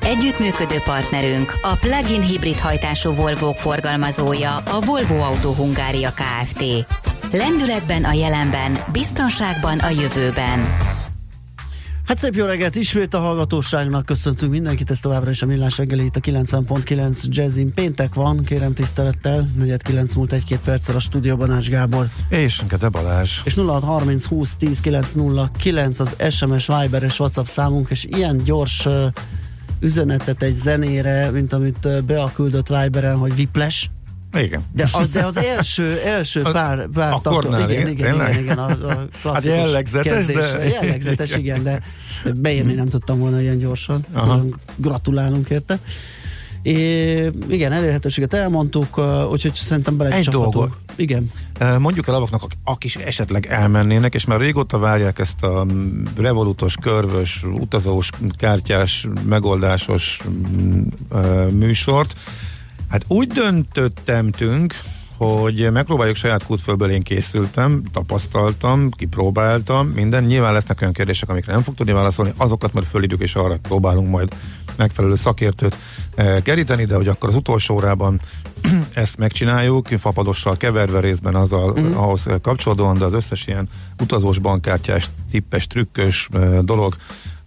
Együttműködő partnerünk a plug-in hibrid hajtású Volvo forgalmazója a Volvo Auto Hungária Kft. Lendületben a jelenben, biztonságban a jövőben. Hát szép jó reggelt ismét a hallgatóságnak, köszöntünk mindenkit, ez továbbra is a Millás reggeli itt a 90.9 Jazzin. Péntek van, kérem tisztelettel, 49 múlt egy-két perccel a stúdióban Ács Gábor. És Gede Balázs. És 0630 20 10 909 az SMS Viberes WhatsApp számunk, és ilyen gyors uh, üzenetet egy zenére, mint amit Bea küldött Viberen, hogy Viples, igen. De az, de az első, első pár, pár Akkornál, igen, igen, igen, igen, a, a klasszikus hát jellegzetes, kezdés, de... jellegzetes, igen, de beírni nem tudtam volna ilyen gyorsan. Aha. Gratulálunk érte. É, igen, elérhetőséget elmondtuk, úgyhogy szerintem bele Egy dolgot. Igen. Mondjuk el avaknak, akik esetleg elmennének, és már régóta várják ezt a revolutos, körvös, utazós, kártyás, megoldásos műsort, Hát úgy döntöttemtünk, hogy megpróbáljuk saját kútfölből én készültem, tapasztaltam, kipróbáltam, minden. Nyilván lesznek olyan kérdések, amikre nem fog tudni válaszolni, azokat már fölírjuk, és arra próbálunk majd megfelelő szakértőt keríteni, de hogy akkor az utolsó órában ezt megcsináljuk, fapadossal keverve részben azzal, mm. ahhoz kapcsolódóan, de az összes ilyen utazós bankkártyás, tippes, trükkös eh, dolog,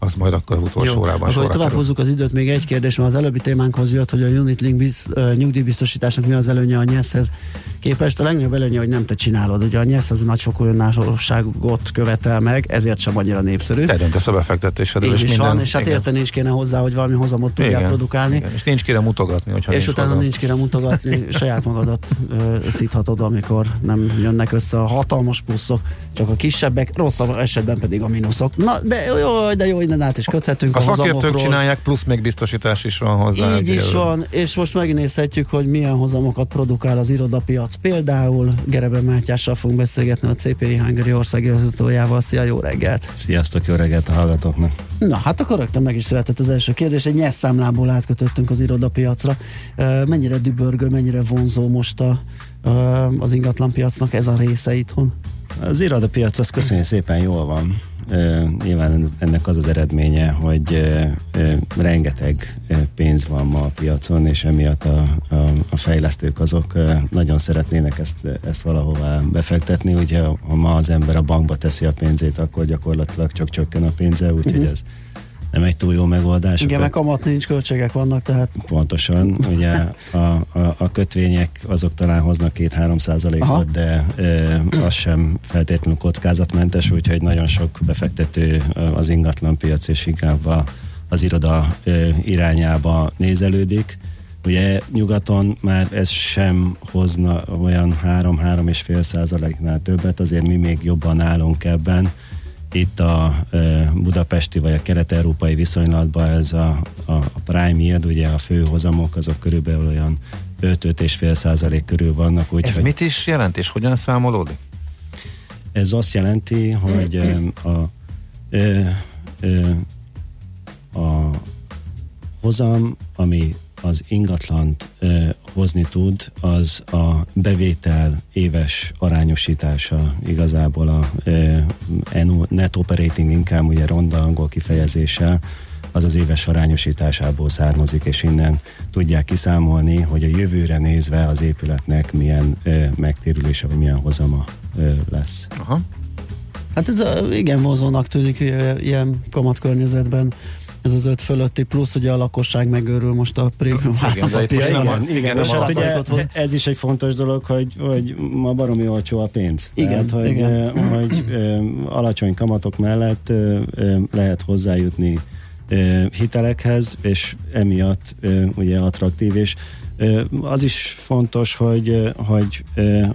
az majd akkor utolsó Jó, órában sorra tovább hozzuk az időt, még egy kérdés, mert az előbbi témánkhoz jött, hogy a Unitlink biz, uh, nyugdíjbiztosításnak mi az előnye a nyeszhez képest. A legnagyobb előnye, hogy nem te csinálod. Ugye a nyesz az nagyfokú önállóságot követel meg, ezért sem annyira népszerű. Te döntesz a befektetésedről. És, minden, van, és hát igen. érteni is kéne hozzá, hogy valami hozamot tudják igen, produkálni. Igen, és nincs kire mutogatni, hogyha És utána hozzá. nincs kire mutogatni, saját magadat uh, szíthatod, amikor nem jönnek össze a hatalmas pluszok, csak a kisebbek, rosszabb esetben pedig a mínuszok. Na, de jó, de jó, innen át is köthetünk. A, a szakértők csinálják, plusz még biztosítás is van hozzá. Így is van, és most megnézhetjük, hogy milyen hozamokat produkál az irodapiac. Például Gerebe Mátyással fogunk beszélgetni a CPI Hungary országigazgatójával. Szia, jó reggelt! Sziasztok, jó reggelt a hallgatóknak! Na, hát akkor rögtön meg is született az első kérdés. Egy nyelvszámlából átkötöttünk az irodapiacra. Mennyire dübörgő, mennyire vonzó most a, az ingatlanpiacnak ez a része itthon? Az irodapiac az köszönjük szépen jól van. Nyilván ennek az az eredménye, hogy rengeteg pénz van ma a piacon, és emiatt a, a, a fejlesztők azok nagyon szeretnének ezt, ezt valahová befektetni. Ugye, ha ma az ember a bankba teszi a pénzét, akkor gyakorlatilag csak csökken a pénze, úgyhogy uh-huh. ez nem egy túl jó megoldás. Igen, meg kamat nincs, költségek vannak, tehát... Pontosan, ugye a, a, a kötvények azok talán hoznak 2-3 százalékot, de e, az sem feltétlenül kockázatmentes, úgyhogy nagyon sok befektető az ingatlan piac és inkább a, az iroda e, irányába nézelődik. Ugye nyugaton már ez sem hozna olyan 3-3,5 százaléknál többet, azért mi még jobban állunk ebben itt a budapesti vagy a kelet-európai viszonylatban ez a, a, a prime yield, ugye a fő hozamok, azok körülbelül olyan 5-5,5 százalék körül vannak. Úgy, ez hogy mit is jelent, és hogyan számolódik? Ez azt jelenti, hogy a, e, e, a hozam, ami az ingatlant ö, hozni tud, az a bevétel éves arányosítása igazából a ö, net operating income, ugye ronda angol kifejezéssel, az az éves arányosításából származik, és innen tudják kiszámolni, hogy a jövőre nézve az épületnek milyen ö, megtérülése, vagy milyen hozama ö, lesz. Aha. Hát ez a, igen vonzónak tűnik ilyen kamatkörnyezetben ez az öt fölötti plusz, ugye a lakosság megőrül most a prémium igen, igen, igen, igen, és hát ugye ez is egy fontos dolog, hogy, hogy ma baromi olcsó a pénz. Igen, Tehát, hogy, igen. hogy alacsony kamatok mellett lehet hozzájutni hitelekhez, és emiatt ugye attraktív, és az is fontos, hogy, hogy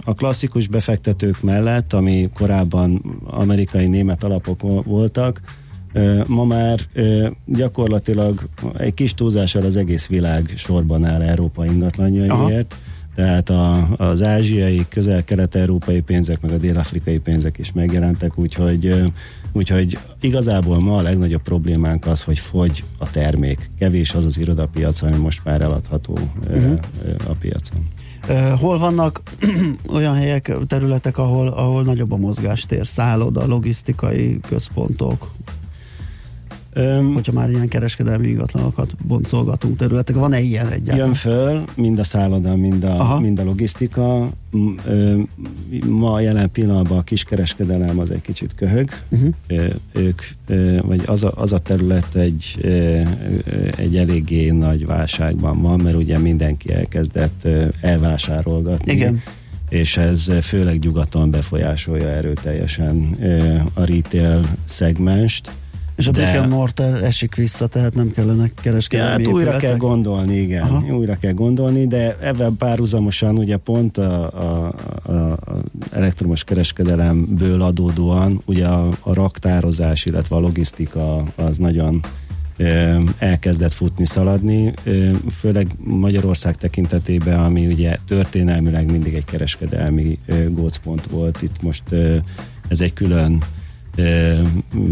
a klasszikus befektetők mellett, ami korábban amerikai német alapok voltak, Ma már gyakorlatilag egy kis túlzással az egész világ sorban áll Európa ingatlanjaiért, tehát a, az ázsiai, közel-kelet-európai pénzek, meg a dél-afrikai pénzek is megjelentek, úgyhogy, úgyhogy igazából ma a legnagyobb problémánk az, hogy fogy a termék. Kevés az az irodapiac, ami most már eladható uh-huh. a piacon. Hol vannak olyan helyek, területek, ahol, ahol nagyobb a mozgástér, szálloda, logisztikai központok? Öm, hogyha már ilyen kereskedelmi ingatlanokat boncolgatunk területek, van-e ilyen egyáltalán? Jön föl, mind a szálloda, mind a, mind a logisztika. Ma jelen pillanatban a kiskereskedelem az egy kicsit köhög. Uh-huh. Ők, vagy az a, az a terület egy, egy eléggé nagy válságban van, mert ugye mindenki elkezdett elvásárolgatni. Igen és ez főleg nyugaton befolyásolja erőteljesen a retail szegmest és a brick and mortar esik vissza, tehát nem kellene kereskedelmi ja, hát újra kell gondolni, igen. Aha. Újra kell gondolni, de ebben párhuzamosan ugye pont a, a, a, a elektromos kereskedelemből adódóan ugye a, a raktározás, illetve a logisztika az nagyon elkezdett futni, szaladni, főleg Magyarország tekintetében, ami ugye történelmileg mindig egy kereskedelmi gócpont volt. Itt most ez egy külön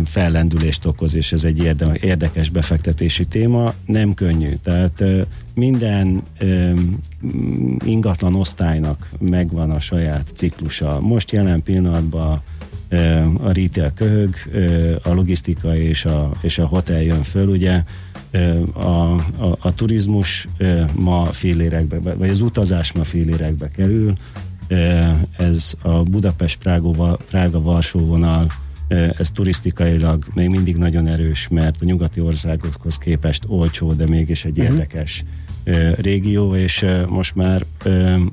fellendülést okoz, és ez egy érdekes befektetési téma. Nem könnyű. Tehát minden ingatlan osztálynak megvan a saját ciklusa. Most jelen pillanatban a retail köhög, a logisztika és a, és a hotel jön föl, ugye a, a, a turizmus ma félérekbe, vagy az utazás ma félérekbe kerül, ez a Budapest-Prága-Varsó vonal ez turisztikailag még mindig nagyon erős, mert a nyugati országokhoz képest olcsó, de mégis egy uh-huh. érdekes régió, és most már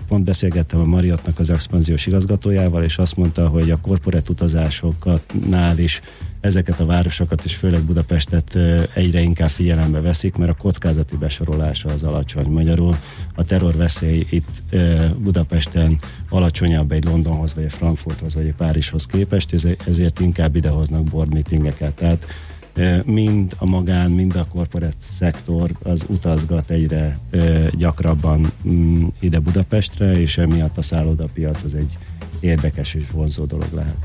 pont beszélgettem a Mariatnak az expanziós igazgatójával, és azt mondta, hogy a korporát utazásoknál is ezeket a városokat, és főleg Budapestet egyre inkább figyelembe veszik, mert a kockázati besorolása az alacsony. Magyarul a terrorveszély itt Budapesten alacsonyabb egy Londonhoz, vagy egy Frankfurthoz, vagy egy Párizshoz képest, ezért inkább idehoznak board meetingeket. Tehát mind a magán, mind a korporát szektor az utazgat egyre gyakrabban mm, ide Budapestre, és emiatt a szállodapiac az egy érdekes és vonzó dolog lehet.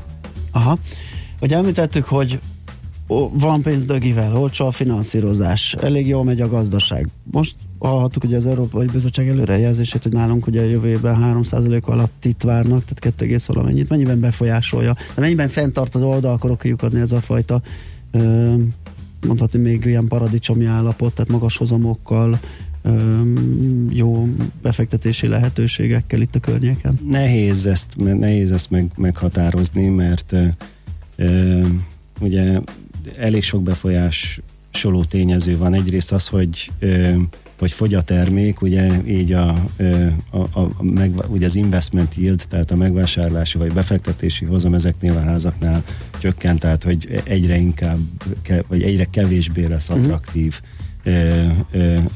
Aha. Hogy említettük, hogy van pénz dögivel, olcsó a finanszírozás, elég jól megy a gazdaság. Most hallhattuk ugye az Európai Bizottság előrejelzését, hogy nálunk ugye a jövő évben 3% alatt itt várnak, tehát 2, valamennyit. Mennyiben befolyásolja, de mennyiben fenntart az oldalakor adni ez a fajta mondhatni még ilyen paradicsomi állapot, tehát magas hozamokkal, jó befektetési lehetőségekkel itt a környéken? Nehéz ezt, nehéz ezt meg, meghatározni, mert ugye elég sok befolyás soló tényező van. Egyrészt az, hogy ö, hogy fogy a termék, ugye így a, a, a, a meg, ugye az investment yield, tehát a megvásárlási vagy befektetési hozam ezeknél a házaknál csökkent, tehát hogy egyre inkább, vagy egyre kevésbé lesz mhm. attraktív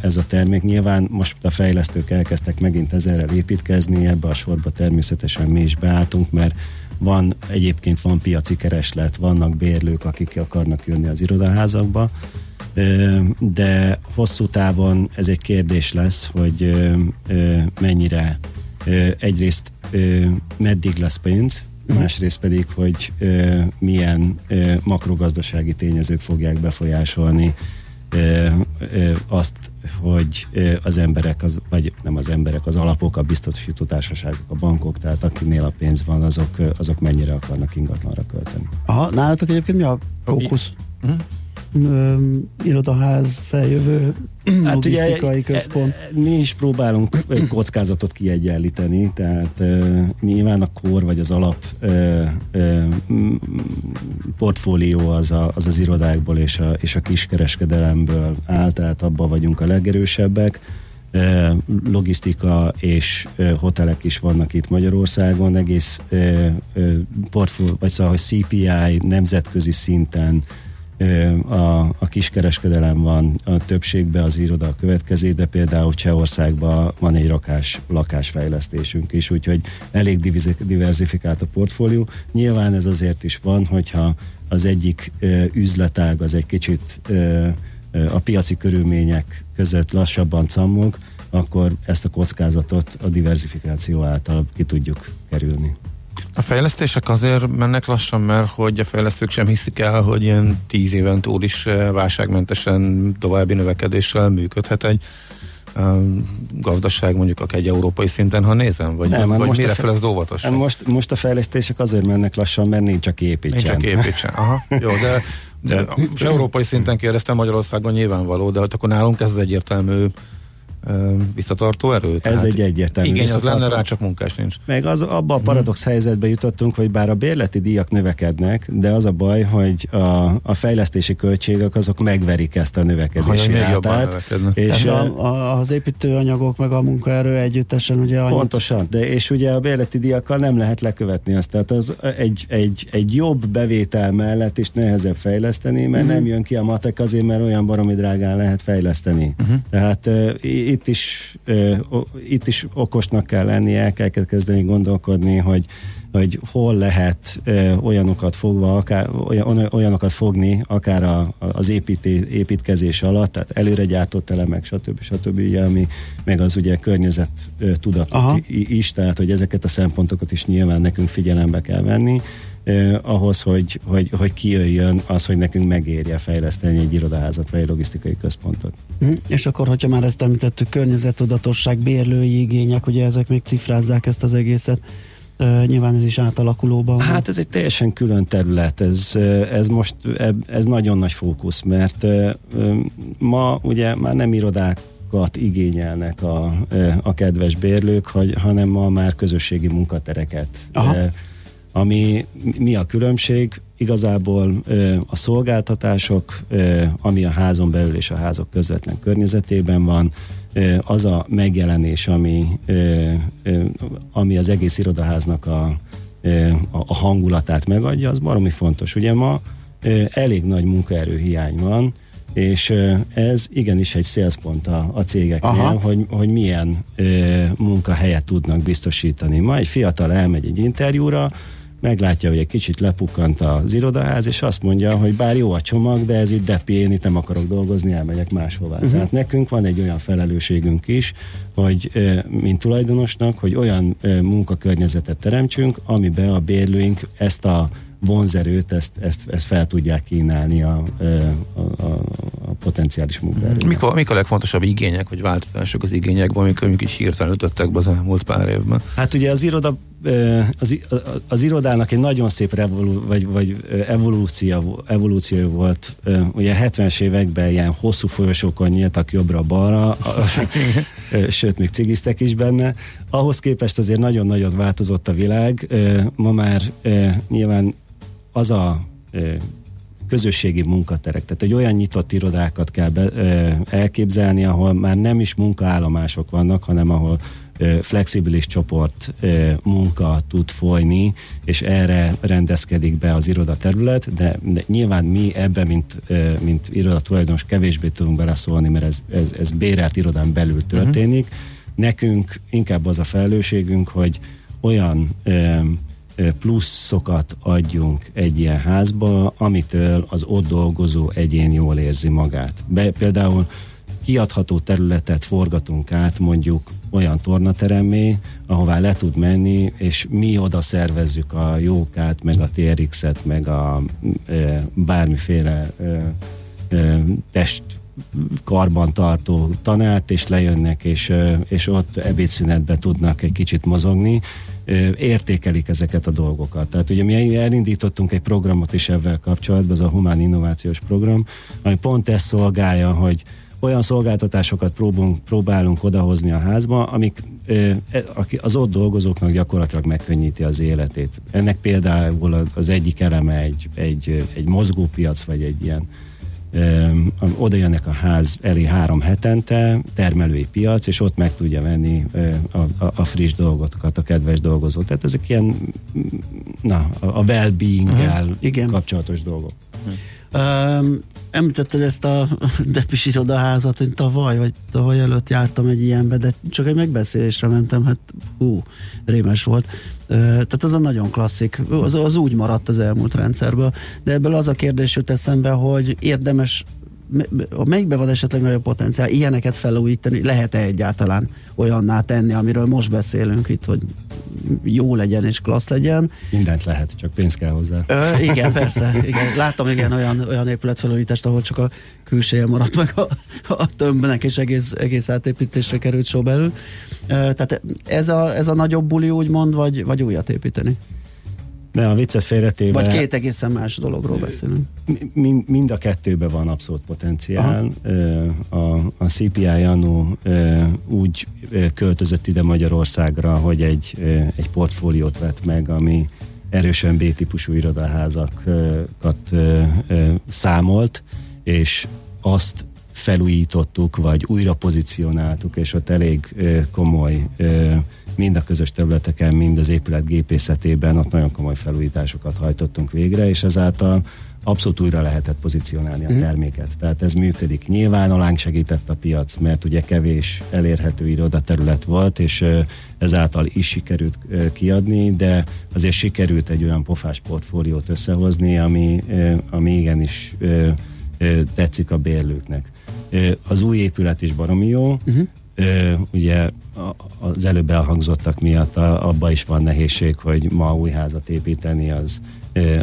ez a termék. Nyilván most a fejlesztők elkezdtek megint ezerrel építkezni, ebbe a sorba természetesen mi is beálltunk, mert van, egyébként van piaci kereslet, vannak bérlők, akik akarnak jönni az irodaházakba, de hosszú távon ez egy kérdés lesz, hogy mennyire egyrészt meddig lesz pénz, mhm. másrészt pedig, hogy milyen makrogazdasági tényezők fogják befolyásolni azt, hogy az emberek, az, vagy nem az emberek, az alapok, a biztosító társaságok, a bankok, tehát akinél a pénz van, azok, azok mennyire akarnak ingatlanra költeni. Aha, nálatok egyébként mi a fókusz? Uh-huh ö, irodaház, feljövő hát logisztikai ugye, központ. E, e, mi is próbálunk kockázatot kiegyenlíteni, tehát ö, nyilván a kor vagy az alap ö, ö, portfólió az, a, az az irodákból és a, és a kiskereskedelemből áll, tehát abban vagyunk a legerősebbek logisztika és hotelek is vannak itt Magyarországon, egész portfólió, vagy szóval, hogy CPI nemzetközi szinten a, a kiskereskedelem van a többségben az iroda a következő, de például Csehországban van egy rakás, lakásfejlesztésünk is, úgyhogy elég diversifikált a portfólió. Nyilván ez azért is van, hogyha az egyik ö, üzletág az egy kicsit ö, ö, a piaci körülmények között lassabban cammog, akkor ezt a kockázatot a diversifikáció által ki tudjuk kerülni. A fejlesztések azért mennek lassan, mert hogy a fejlesztők sem hiszik el, hogy ilyen tíz éven túl is eh, válságmentesen további növekedéssel működhet egy um, gazdaság mondjuk akár egy európai szinten, ha nézem? Vagy, nem, vagy most mire fe- fel ez óvatos? Most, most a fejlesztések azért mennek lassan, mert nincs csak építsen. Nincs csak építsen, aha. Jó, de, de, de európai szinten kérdeztem Magyarországon nyilvánvaló, de akkor nálunk ez az egyértelmű visszatartó erő? Ez egy egyértelmű Igen, az lenne rá, csak munkás nincs. Meg az, abban a paradox hmm. helyzetbe jutottunk, hogy bár a bérleti díjak növekednek, de az a baj, hogy a, a fejlesztési költségek azok megverik ezt a növekedési rátát. És a, a, az építőanyagok meg a munkaerő együttesen ugye annyit... Pontosan, de és ugye a bérleti díjakkal nem lehet lekövetni azt, tehát az egy, egy, egy jobb bevétel mellett is nehezebb fejleszteni, mert uh-huh. nem jön ki a matek azért, mert olyan baromi drágán lehet fejleszteni. Uh-huh. Tehát itt is, itt is okosnak kell lenni, el kell kezdeni gondolkodni, hogy hogy hol lehet olyanokat fogva, akár, olyan, olyanokat fogni, akár a, az építé, építkezés alatt, tehát előre gyártott elemek, stb. stb. Ugye, ami meg az ugye környezet tudatot is, tehát hogy ezeket a szempontokat is nyilván nekünk figyelembe kell venni, eh, ahhoz, hogy, hogy, hogy kijöjjön az, hogy nekünk megérje fejleszteni egy irodaházat vagy egy logisztikai központot. Mm, és akkor, hogyha már ezt említettük, környezettudatosság, bérlői igények, ugye ezek még cifrázzák ezt az egészet. Uh, nyilván ez is átalakulóban. Hát ez egy teljesen külön terület, ez, ez most ez nagyon nagy fókusz, mert ma ugye már nem irodák igényelnek a, a kedves bérlők, hogy, hanem ma már közösségi munkatereket. Aha. Ami mi a különbség? Igazából a szolgáltatások, ami a házon belül és a házok közvetlen környezetében van, az a megjelenés, ami, ami az egész irodaháznak a, a hangulatát megadja, az baromi fontos. Ugye ma elég nagy munkaerő hiány van, és ez igenis egy szélszpont a, a cégeknél, hogy, hogy milyen munkahelyet tudnak biztosítani. Ma egy fiatal elmegy egy interjúra, meglátja, hogy egy kicsit lepukkant az irodaház, és azt mondja, hogy bár jó a csomag, de ez itt depi, én itt nem akarok dolgozni, elmegyek máshova. Uh-huh. Tehát nekünk van egy olyan felelősségünk is, hogy mint tulajdonosnak, hogy olyan munkakörnyezetet teremtsünk, amiben a bérlőink ezt a vonzerőt, ezt, ezt, ezt fel tudják kínálni a, a, a, a potenciális munkaerőnek. Mik a, mik a legfontosabb igények, vagy változások az igényekben, amik mondjuk így hirtelen ütöttek be az elmúlt pár évben? Hát ugye az iroda az, az irodának egy nagyon szép revolu, vagy, vagy evolúció, evolúció volt. Ugye 70-es években ilyen hosszú folyosókon nyíltak jobbra-balra, sőt, még cigiztek is benne. Ahhoz képest azért nagyon nagyot változott a világ. Ma már nyilván az a közösségi munkaterek, tehát egy olyan nyitott irodákat kell be, elképzelni, ahol már nem is munkaállomások vannak, hanem ahol flexibilis csoport munka tud folyni, és erre rendezkedik be az irodaterület, de, de nyilván mi ebbe, mint, mint irodatulajdonos kevésbé tudunk beleszólni, mert ez, ez, ez bérelt irodán belül történik. Uh-huh. Nekünk inkább az a felelősségünk, hogy olyan pluszokat adjunk egy ilyen házba, amitől az ott dolgozó egyén jól érzi magát. Be, például kiadható területet forgatunk át mondjuk olyan tornateremmé, ahová le tud menni, és mi oda szervezzük a jókát, meg a TRX-et, meg a e, bármiféle e, e, test karbantartó tanárt, és lejönnek, és, és ott ebédszünetben tudnak egy kicsit mozogni, értékelik ezeket a dolgokat. Tehát ugye mi elindítottunk egy programot is ebben kapcsolatban, ez a Humán Innovációs Program, ami pont ezt szolgálja, hogy olyan szolgáltatásokat próbálunk, próbálunk odahozni a házba, amik e, az ott dolgozóknak gyakorlatilag megkönnyíti az életét. Ennek például az egyik eleme egy, egy, egy mozgópiac, vagy egy ilyen oda jönnek a ház elé három hetente, termelői piac, és ott meg tudja venni a, a, a friss dolgokat, a kedves dolgozók. Tehát ezek ilyen, na, a well-being-el uh-huh. kapcsolatos dolgok. Uh-huh. Um, említetted ezt a Depis irodaházat, én tavaly, vagy tavaly előtt jártam egy ilyenbe, de csak egy megbeszélésre mentem, hát hú, rémes volt. Uh, tehát az a nagyon klasszik, az, az úgy maradt az elmúlt rendszerből, de ebből az a kérdés jut eszembe, hogy érdemes melyikben van esetleg nagyobb potenciál? Ilyeneket felújítani, lehet-e egyáltalán olyanná tenni, amiről most beszélünk itt, hogy jó legyen és klassz legyen. Mindent lehet, csak pénz kell hozzá. Ö, igen, persze. Igen. Láttam igen olyan, olyan épületfelújítást, ahol csak a külseje maradt meg a, a tömbnek, és egész, egész átépítésre került só belül. Ö, tehát ez a, ez a nagyobb buli úgymond, vagy, vagy újat építeni? Ne, a viccet félretéve... Vagy két egészen más dologról beszélünk. Mind, mind a kettőben van abszolút potenciál. Aha. A, a CPI Anu úgy költözött ide Magyarországra, hogy egy, egy portfóliót vett meg, ami erősen B-típusú irodaházakat számolt, és azt felújítottuk, vagy újra pozícionáltuk, és ott elég komoly mind a közös területeken, mind az épület gépészetében ott nagyon komoly felújításokat hajtottunk végre, és ezáltal abszolút újra lehetett pozícionálni a mhm. terméket. Tehát ez működik. Nyilván alánk segített a piac, mert ugye kevés elérhető irodaterület volt, és ezáltal is sikerült kiadni, de azért sikerült egy olyan pofás portfóliót összehozni, ami, ami igenis tetszik a bérlőknek. Az új épület is baromi jó, uh-huh ugye az előbb elhangzottak miatt abban is van nehézség, hogy ma új házat építeni az,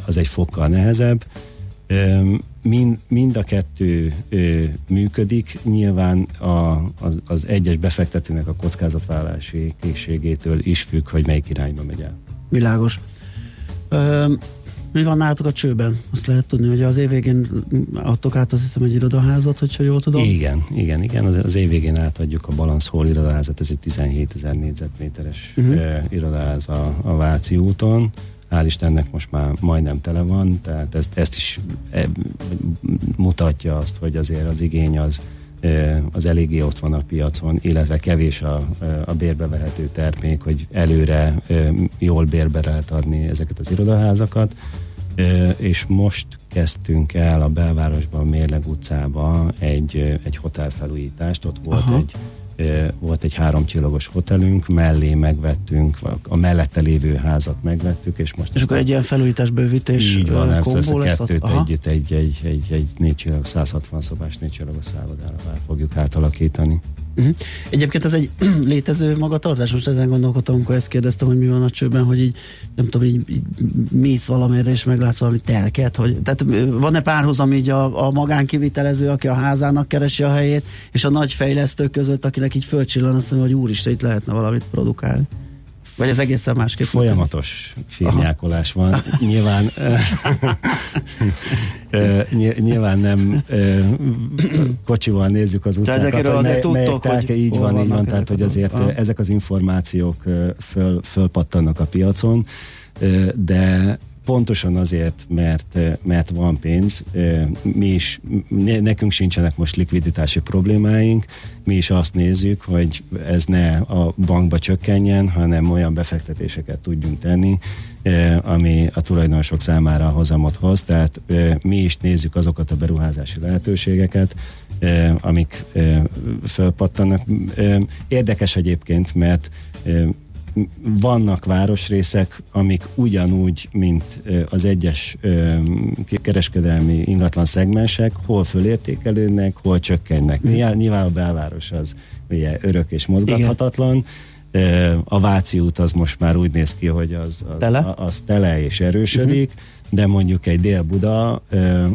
az egy fokkal nehezebb. Mind, mind a kettő működik, nyilván a, az, az egyes befektetőnek a kockázatvállalási készségétől is függ, hogy melyik irányba megy el. Világos. Mi van nálatok a csőben? Azt lehet tudni, hogy az évvégén adtok át azt hiszem egy irodaházat, hogyha jól tudom. Igen, igen, igen. Az, az évvégén átadjuk a Balance Hall irodaházat, ez egy 17 ezer négyzetméteres uh-huh. uh, irodaház a, a Váci úton. Hál' Istennek most már majdnem tele van, tehát ezt, ezt is e, mutatja azt, hogy azért az igény az az eléggé ott van a piacon, illetve kevés a, a bérbevehető termék, hogy előre jól bérbe lehet adni ezeket az irodaházakat, és most kezdtünk el a belvárosban, Mérleg utcába egy, egy hotelfelújítást, ott volt Aha. egy volt egy háromcsillagos hotelünk, mellé megvettünk, a mellette lévő házat megvettük, és most... És akkor egy ilyen felújítás, bővítés Így van, ezt, ezt a kettőt együtt egy, egy, egy, egy négy csillag, 160 szobás négy csillagos szállodára fogjuk átalakítani. Uh-huh. Egyébként ez egy létező magatartás, most ezen gondolkodtam, amikor ezt kérdeztem, hogy mi van a csőben, hogy így, nem tudom, így, így mész valamire, és meglátsz valami telket, hogy, tehát van-e párhuzam így a, a magánkivitelező, aki a házának keresi a helyét, és a nagy fejlesztők között, akinek így fölcsillan, azt mondja, hogy úristen, itt lehetne valamit produkálni. Vagy ez egészen másképp? Folyamatos férnyákolás van. Nyilván nyilván nem kocsival nézzük az utcákat. Ezekről azért tudtok, hogy így van, így van, tehát hogy azért ezek az információk föl, fölpattannak a piacon, de pontosan azért, mert, mert van pénz, mi is, nekünk sincsenek most likviditási problémáink, mi is azt nézzük, hogy ez ne a bankba csökkenjen, hanem olyan befektetéseket tudjunk tenni, ami a tulajdonosok számára hozamot hoz, tehát mi is nézzük azokat a beruházási lehetőségeket, amik fölpattannak. Érdekes egyébként, mert vannak városrészek, amik ugyanúgy, mint az egyes kereskedelmi ingatlan szegmensek, hol fölértékelődnek, hol csökkennek. Nyilván, nyilván a belváros az ugye örök és mozgathatatlan, Igen. A Váci út az most már úgy néz ki, hogy az, az, tele, az tele és erősödik, uh-huh. de mondjuk egy Dél-Buda,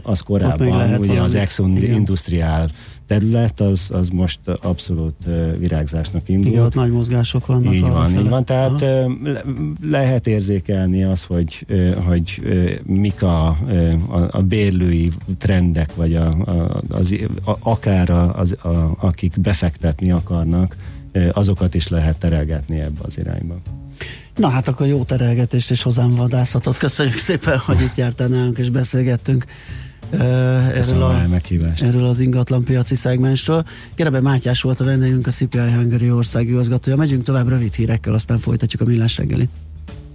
az korábban ugye az Exxon Industriál terület, az, az most abszolút virágzásnak indult. Igen, ott nagy mozgások vannak. Így van, így van. Tehát le, lehet érzékelni az, hogy, hogy mik a, a, a bérlői trendek, vagy a, a, az, a, akár a, az, a, akik befektetni akarnak, azokat is lehet terelgetni ebbe az irányba. Na hát akkor jó terelgetést és hozzám vadászatot. Köszönjük szépen, hogy itt jártál nálunk és beszélgettünk erről, a, erről az ingatlan piaci szegmensről. Gerebe Mátyás volt a vendégünk, a CPI Hungary országigazgatója. Megyünk tovább rövid hírekkel, aztán folytatjuk a millás reggelit.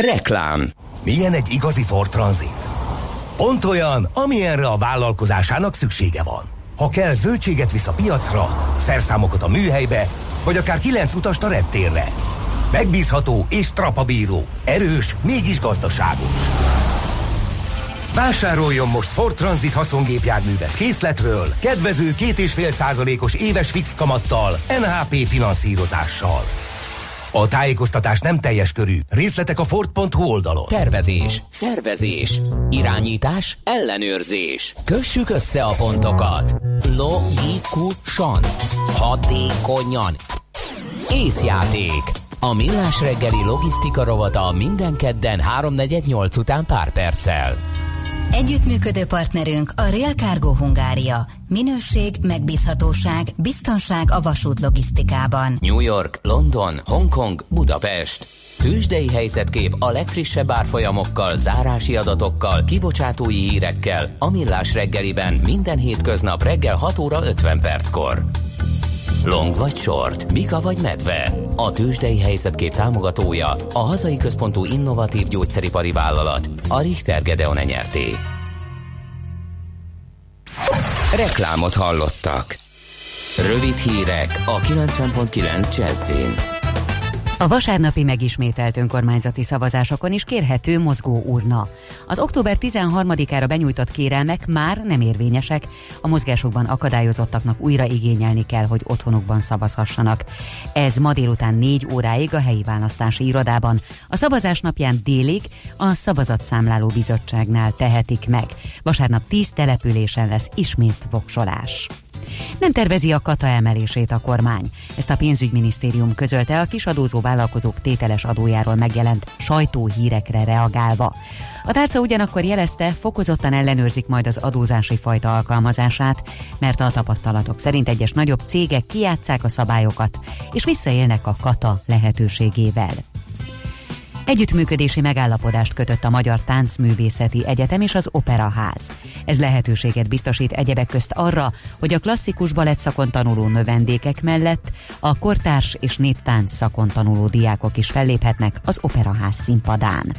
Reklám Milyen egy igazi Ford Transit? Pont olyan, amilyenre a vállalkozásának szüksége van. Ha kell, zöldséget visz a piacra, szerszámokat a műhelybe, vagy akár kilenc utast a reptérre. Megbízható és strapabíró, erős, mégis gazdaságos. Vásároljon most Ford Transit haszongépjárművet készletről, kedvező 2,5 százalékos éves fix kamattal, NHP finanszírozással. A tájékoztatás nem teljes körű. Részletek a Ford.hu oldalon. Tervezés, szervezés, irányítás, ellenőrzés. Kössük össze a pontokat. Logikusan, hatékonyan. Észjáték. A millás reggeli logisztika rovata minden kedden 3.48 után pár perccel. Együttműködő partnerünk a Rail Cargo Hungária. Minőség, megbízhatóság, biztonság a vasút logisztikában. New York, London, Hongkong, Budapest. Tőzsdei helyzetkép a legfrissebb árfolyamokkal, zárási adatokkal, kibocsátói hírekkel a Millás reggeliben minden hétköznap reggel 6 óra 50 perckor. Long vagy short, Mika vagy medve. A tőzsdei helyzetkép támogatója a hazai központú innovatív gyógyszeripari vállalat, a Richter Gedeon nyerté. Reklámot hallottak. Rövid hírek a 90.9 Jazzin. A vasárnapi megismételt önkormányzati szavazásokon is kérhető mozgó urna. Az október 13-ára benyújtott kérelmek már nem érvényesek, a mozgásokban akadályozottaknak újra igényelni kell, hogy otthonukban szavazhassanak. Ez ma délután 4 óráig a helyi választási irodában, a szavazás napján délig a Szavazatszámláló Bizottságnál tehetik meg. Vasárnap 10 településen lesz ismét voksolás. Nem tervezi a kata emelését a kormány. Ezt a pénzügyminisztérium közölte a kisadózó vállalkozók tételes adójáról megjelent sajtóhírekre reagálva. A tárca ugyanakkor jelezte, fokozottan ellenőrzik majd az adózási fajta alkalmazását, mert a tapasztalatok szerint egyes nagyobb cégek kiátszák a szabályokat, és visszaélnek a kata lehetőségével. Együttműködési megállapodást kötött a Magyar Táncművészeti Egyetem és az Operaház. Ez lehetőséget biztosít egyebek közt arra, hogy a klasszikus balett szakon tanuló növendékek mellett a kortárs és néptánc szakon tanuló diákok is felléphetnek az Operaház színpadán.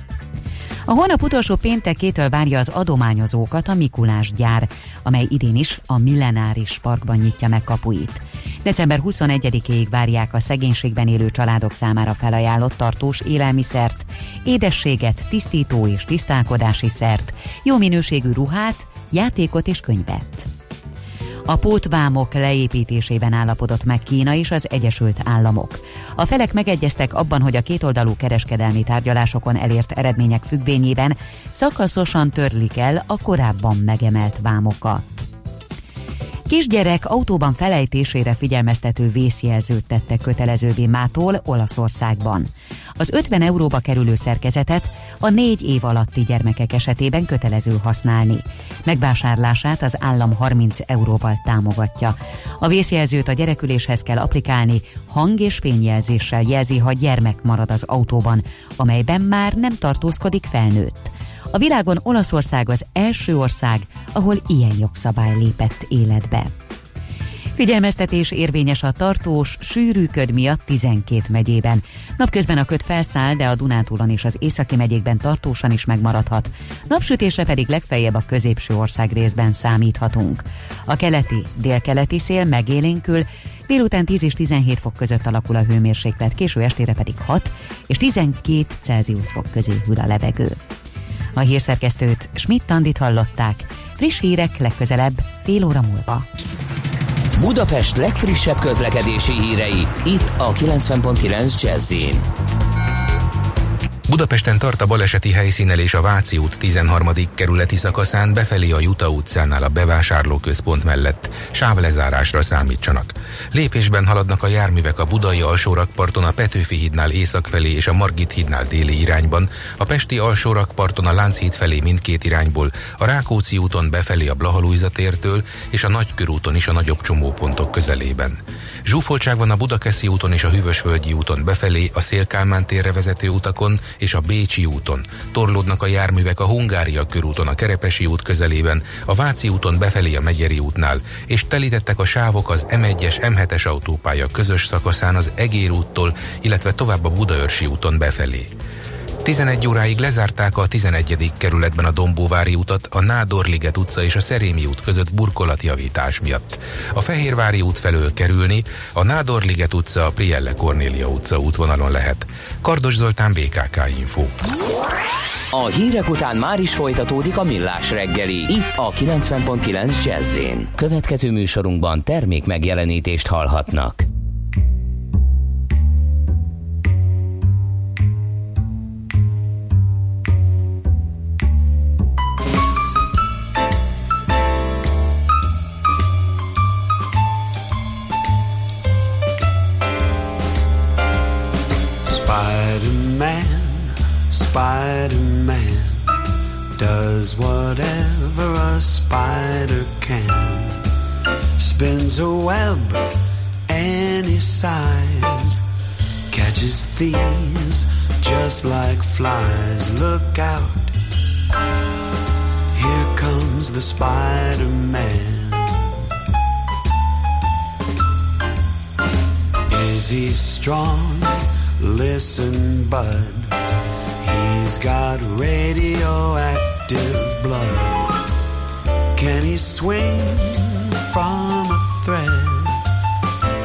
A hónap utolsó péntekétől várja az adományozókat a Mikulás gyár, amely idén is a Millenáris Parkban nyitja meg kapuit. December 21-ig várják a szegénységben élő családok számára felajánlott tartós élelmiszert, édességet, tisztító és tisztálkodási szert, jó minőségű ruhát, játékot és könyvet. A pótvámok leépítésében állapodott meg Kína és az Egyesült Államok. A felek megegyeztek abban, hogy a kétoldalú kereskedelmi tárgyalásokon elért eredmények függvényében szakaszosan törlik el a korábban megemelt vámokat. Kisgyerek autóban felejtésére figyelmeztető vészjelzőt tette kötelezővé mától Olaszországban. Az 50 euróba kerülő szerkezetet a négy év alatti gyermekek esetében kötelező használni. Megvásárlását az állam 30 euróval támogatja. A vészjelzőt a gyereküléshez kell applikálni, hang- és fényjelzéssel jelzi, ha gyermek marad az autóban, amelyben már nem tartózkodik felnőtt. A világon Olaszország az első ország, ahol ilyen jogszabály lépett életbe. Figyelmeztetés érvényes a tartós, sűrű köd miatt 12 megyében. Napközben a köd felszáll, de a Dunántúlon és az északi megyékben tartósan is megmaradhat. Napsütésre pedig legfeljebb a középső ország részben számíthatunk. A keleti, délkeleti szél megélénkül, délután 10 és 17 fok között alakul a hőmérséklet, késő estére pedig 6 és 12 Celsius fok közé hűl a levegő. A hírszerkesztőt Schmidt-Tandit hallották. Friss hírek legközelebb fél óra múlva. Budapest legfrissebb közlekedési hírei itt a 90.9 jazz Budapesten tart a baleseti helyszínelés a Váci út 13. kerületi szakaszán befelé a Juta utcánál a bevásárlóközpont mellett. Sávlezárásra számítsanak. Lépésben haladnak a járművek a Budai alsórakparton a Petőfi hídnál észak felé és a Margit hídnál déli irányban, a Pesti alsórakparton a Lánchíd felé mindkét irányból, a Rákóczi úton befelé a Blahalújza tértől és a Nagykörúton is a nagyobb csomópontok közelében. Zsúfoltság van a Budakeszi úton és a Hűvösvölgyi úton befelé, a Szélkálmán térre vezető utakon és a Bécsi úton. Torlódnak a járművek a Hungária körúton, a Kerepesi út közelében, a Váci úton befelé a Megyeri útnál, és telítettek a sávok az M1-es, M7-es autópálya közös szakaszán az Egér úttól, illetve tovább a Budaörsi úton befelé. 11 óráig lezárták a 11. kerületben a Dombóvári utat, a Nádorliget utca és a Szerémi út között burkolatjavítás miatt. A Fehérvári út felől kerülni, a Nádorliget utca, a Prielle Kornélia utca útvonalon lehet. Kardos Zoltán, BKK Info. A hírek után már is folytatódik a millás reggeli, itt a 90.9 jazz Következő műsorunkban termék megjelenítést hallhatnak. Spider-Man does whatever a spider can. Spins a web any size, catches thieves just like flies. Look out, here comes the Spider-Man. Is he strong? Listen, bud. He's got radioactive blood. Can he swing from a thread?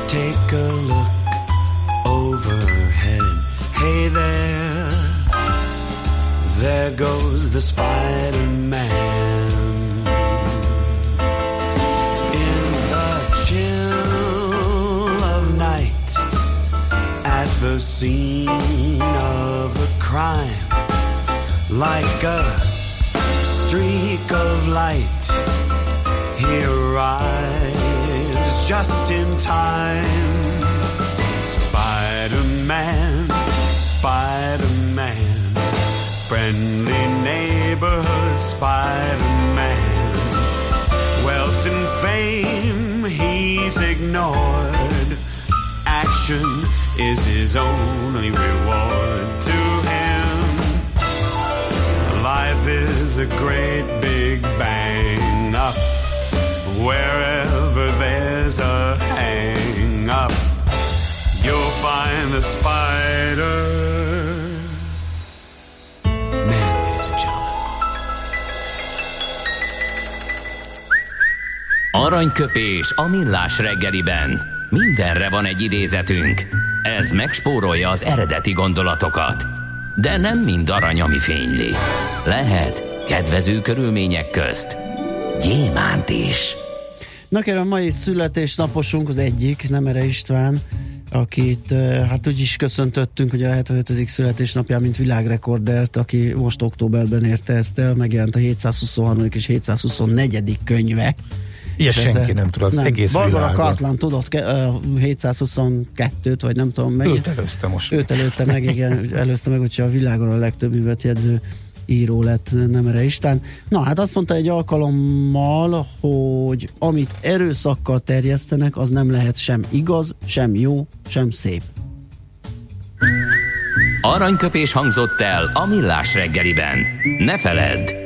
Take a look overhead. Hey there, there goes the Spider Man. The scene of a crime like a streak of light. He arrives just in time. Spider Man, Spider Man, friendly neighborhood Spider Man. Wealth and fame he's ignored. Action is his only reward to Life is a great big bang up. Wherever there's a hang up, you'll find the spider. Aranyköpés a millás reggeliben. Mindenre van egy idézetünk. Ez megspórolja az eredeti gondolatokat. De nem mind arany, ami fényli. Lehet kedvező körülmények közt gyémánt is. Na kérem, mai születésnaposunk az egyik, Nemere István, akit hát úgy is köszöntöttünk, hogy a 75. születésnapján, mint világrekordert, aki most októberben érte ezt el, megjelent a 723. és 724. könyve. Ilyet senki nem tudott, nem. egész Barbara. Cartland tudott uh, 722-t, vagy nem tudom melyik. Őt előzte most. Őt előtte meg, igen, előzte meg, hogyha a világon a legtöbb művet jegyző író lett Nemere Istán. Na hát azt mondta egy alkalommal, hogy amit erőszakkal terjesztenek, az nem lehet sem igaz, sem jó, sem szép. Aranyköpés hangzott el a millás reggeliben. Ne feledd,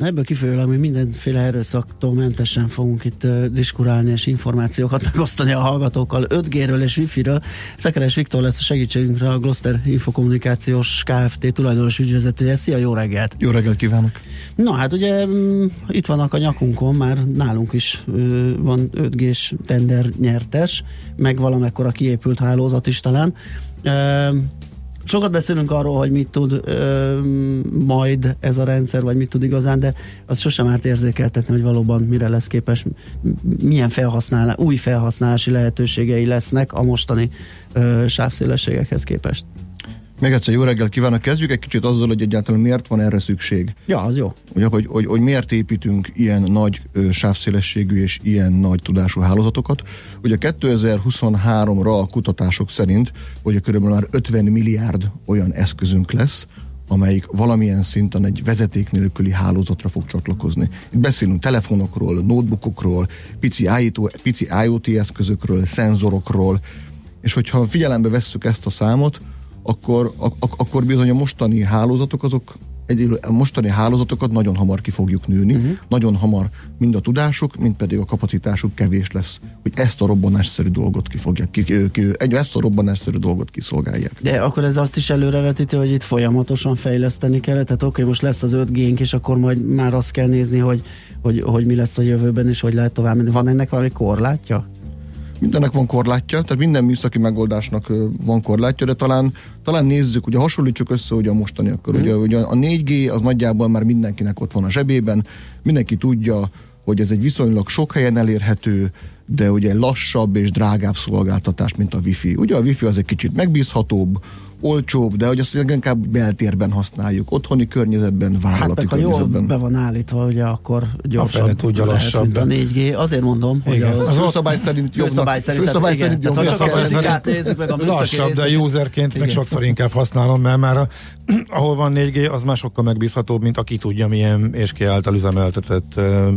Ebből kifolyólag mi mindenféle erőszaktól mentesen fogunk itt uh, diskurálni és információkat megosztani a hallgatókkal 5G-ről és Wi-Fi-ről. Szekeres Viktor lesz a segítségünkre a Gloster Infokommunikációs Kft. tulajdonos ügyvezetője. Szia, jó reggelt! Jó reggelt kívánok! Na hát ugye mm, itt vannak a nyakunkon, már nálunk is uh, van 5G-s tender nyertes, meg valamekkora kiépült hálózat is talán. Uh, Sokat beszélünk arról, hogy mit tud ö, majd ez a rendszer, vagy mit tud igazán, de az sosem árt érzékeltetni, hogy valóban mire lesz képes, milyen felhasználás, új felhasználási lehetőségei lesznek a mostani ö, sávszélességekhez képest. Még egyszer jó reggel kívánok. Kezdjük egy kicsit azzal, hogy egyáltalán miért van erre szükség. Ja, az jó. Ugye, hogy, hogy, hogy miért építünk ilyen nagy ö, sávszélességű és ilyen nagy tudású hálózatokat. Ugye 2023-ra a kutatások szerint, hogy körülbelül már 50 milliárd olyan eszközünk lesz, amelyik valamilyen szinten egy vezeték nélküli hálózatra fog csatlakozni. Itt beszélünk telefonokról, notebookokról, pici IoT, pici IoT eszközökről, szenzorokról, és hogyha figyelembe vesszük ezt a számot, akkor, ak- akkor bizony a mostani hálózatok azok egy, a mostani hálózatokat nagyon hamar ki fogjuk nőni, uh-huh. nagyon hamar mind a tudásuk, mind pedig a kapacitásuk kevés lesz, hogy ezt a robbanásszerű dolgot ki fogják, ki, ki, ki, egy, ezt a robbanásszerű dolgot kiszolgálják. De akkor ez azt is előrevetíti, hogy itt folyamatosan fejleszteni kell, tehát oké, okay, most lesz az 5 g és akkor majd már azt kell nézni, hogy, hogy, hogy mi lesz a jövőben, és hogy lehet tovább menni. Van ennek valami korlátja? Mindennek van korlátja, tehát minden műszaki megoldásnak van korlátja, de talán, talán nézzük, ugye hasonlítsuk össze ugye a mostaniakkal. Mm. Ugye, ugye a 4G az nagyjából már mindenkinek ott van a zsebében, mindenki tudja, hogy ez egy viszonylag sok helyen elérhető, de ugye lassabb és drágább szolgáltatás, mint a Wi-Fi. Ugye a Wi-Fi az egy kicsit megbízhatóbb, olcsóbb, de hogy azt inkább beltérben használjuk, otthoni környezetben, vállalati hát, környezetben. Ha be van állítva, ugye akkor gyorsabb tudja lehet, lassabb. a 4G. Azért mondom, hogy az, az főszabály szerint jobbnak. Főszabály szerint, főszabály szerint jobbnak. Ha csak a fizikát nézzük meg a Lassabb, de userként meg sokszor inkább használom, mert már a, ahol van 4G, az már sokkal megbízhatóbb, mint aki tudja, milyen és ki által üzemeltetett uh,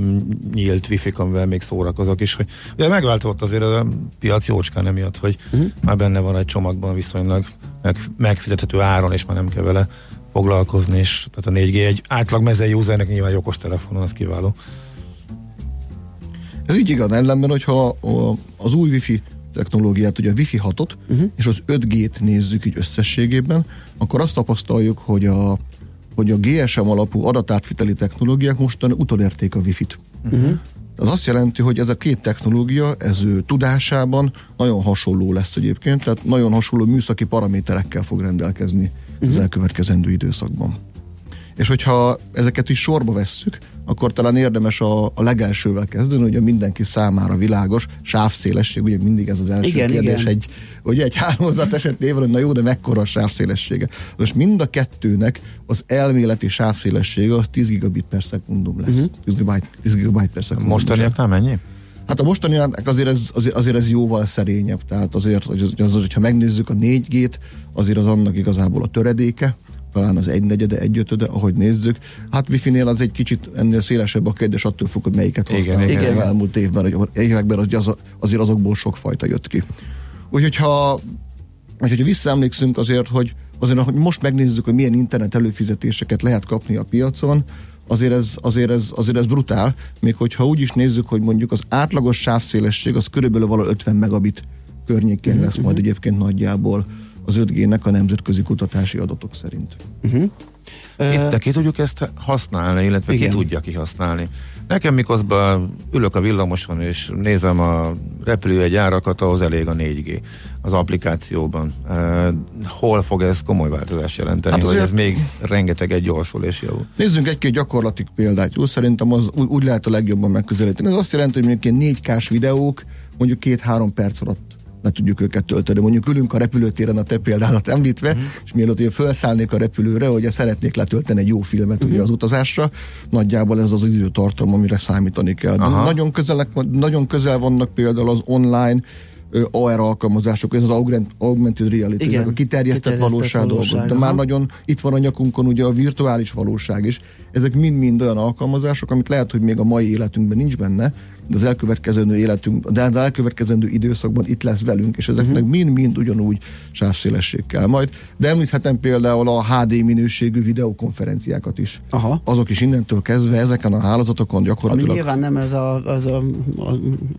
nyílt wifi amivel még szórakozok is. Hogy, ugye megváltozott azért a piac jócskán emiatt, hogy uh-huh. már benne van egy csomagban viszonylag meg, megfizethető áron, és már nem kell vele foglalkozni, és tehát a 4G egy átlag mezei usernek nyilván egy okos telefonon, az kiváló. Ez így igaz, ellenben, hogyha az új wifi technológiát, ugye a Wi-Fi 6-ot uh-huh. és az 5G-t nézzük így összességében, akkor azt tapasztaljuk, hogy a, hogy a GSM alapú adatátviteli technológiák mostan utolérték a Wi-Fi-t. Uh-huh. Az azt jelenti, hogy ez a két technológia, ez ő tudásában nagyon hasonló lesz egyébként, tehát nagyon hasonló műszaki paraméterekkel fog rendelkezni uh-huh. az elkövetkezendő időszakban. És hogyha ezeket is sorba vesszük, akkor talán érdemes a, a legelsővel kezdeni, ugye mindenki számára világos, sávszélesség, ugye mindig ez az első igen, kérdés, igen. egy, ugye egy hálózat esetében, hogy na jó, de mekkora a sávszélessége. Most mind a kettőnek az elméleti sávszélessége az 10 gigabit per szekundum lesz. Uh-huh. 10 gigabit, 10 gigabit per szekundum. Mostani mennyi? Hát a mostani azért ez, azért, azért ez jóval szerényebb, tehát azért, hogy az, az, hogyha megnézzük a 4G-t, azért az annak igazából a töredéke, talán az egynegyede, egyötöde, ahogy nézzük. Hát Wi-Fi-nél az egy kicsit ennél szélesebb a kérdés, attól függ, hogy melyiket használjuk. Igen, igen. elmúlt évben, években az, az, azért azokból sok fajta jött ki. Úgyhogy ha, hogyha visszaemlékszünk azért, hogy azért, hogy most megnézzük, hogy milyen internet előfizetéseket lehet kapni a piacon, azért ez, azért ez, azért ez brutál, még hogyha úgy is nézzük, hogy mondjuk az átlagos sávszélesség az körülbelül valahol 50 megabit környékén lesz mm-hmm. majd egyébként nagyjából az 5G-nek a nemzetközi kutatási adatok szerint. Uh-huh. Itt de ki tudjuk ezt használni, illetve Igen. ki tudja kihasználni. Nekem miközben ülök a villamoson és nézem a repülő árakat, ahhoz elég a 4G az applikációban. Uh, hol fog ez komoly változást jelenteni, hát azért... hogy ez még rengeteg egy gyorsul és javul? Nézzünk egy-két gyakorlati példát. Jó, szerintem az úgy, úgy lehet a legjobban megközelíteni. Ez azt jelenti, hogy mondjuk 4K-s videók mondjuk két-három perc alatt le tudjuk őket tölteni. Mondjuk ülünk a repülőtéren a te példádat említve, uh-huh. és mielőtt ugye felszállnék a repülőre, hogy szeretnék letölteni egy jó filmet uh-huh. ugye az utazásra, nagyjából ez az időtartam, amire számítani kell. Nagyon közel, nagyon közel vannak például az online AR alkalmazások, ez az augmented reality, Igen, a kiterjesztett, kiterjesztett valóság, dolgok. De már nagyon itt van a nyakunkon ugye a virtuális valóság is. Ezek mind-mind olyan alkalmazások, amit lehet, hogy még a mai életünkben nincs benne, az elkövetkezendő életünk, de az elkövetkezendő időszakban itt lesz velünk, és ezeknek uh-huh. mind-mind ugyanúgy sávszélesség kell majd. De említhetem például a HD minőségű videokonferenciákat is. Aha. Azok is innentől kezdve ezeken a hálózatokon gyakorlatilag... Ami nyilván nem ez a, az a, a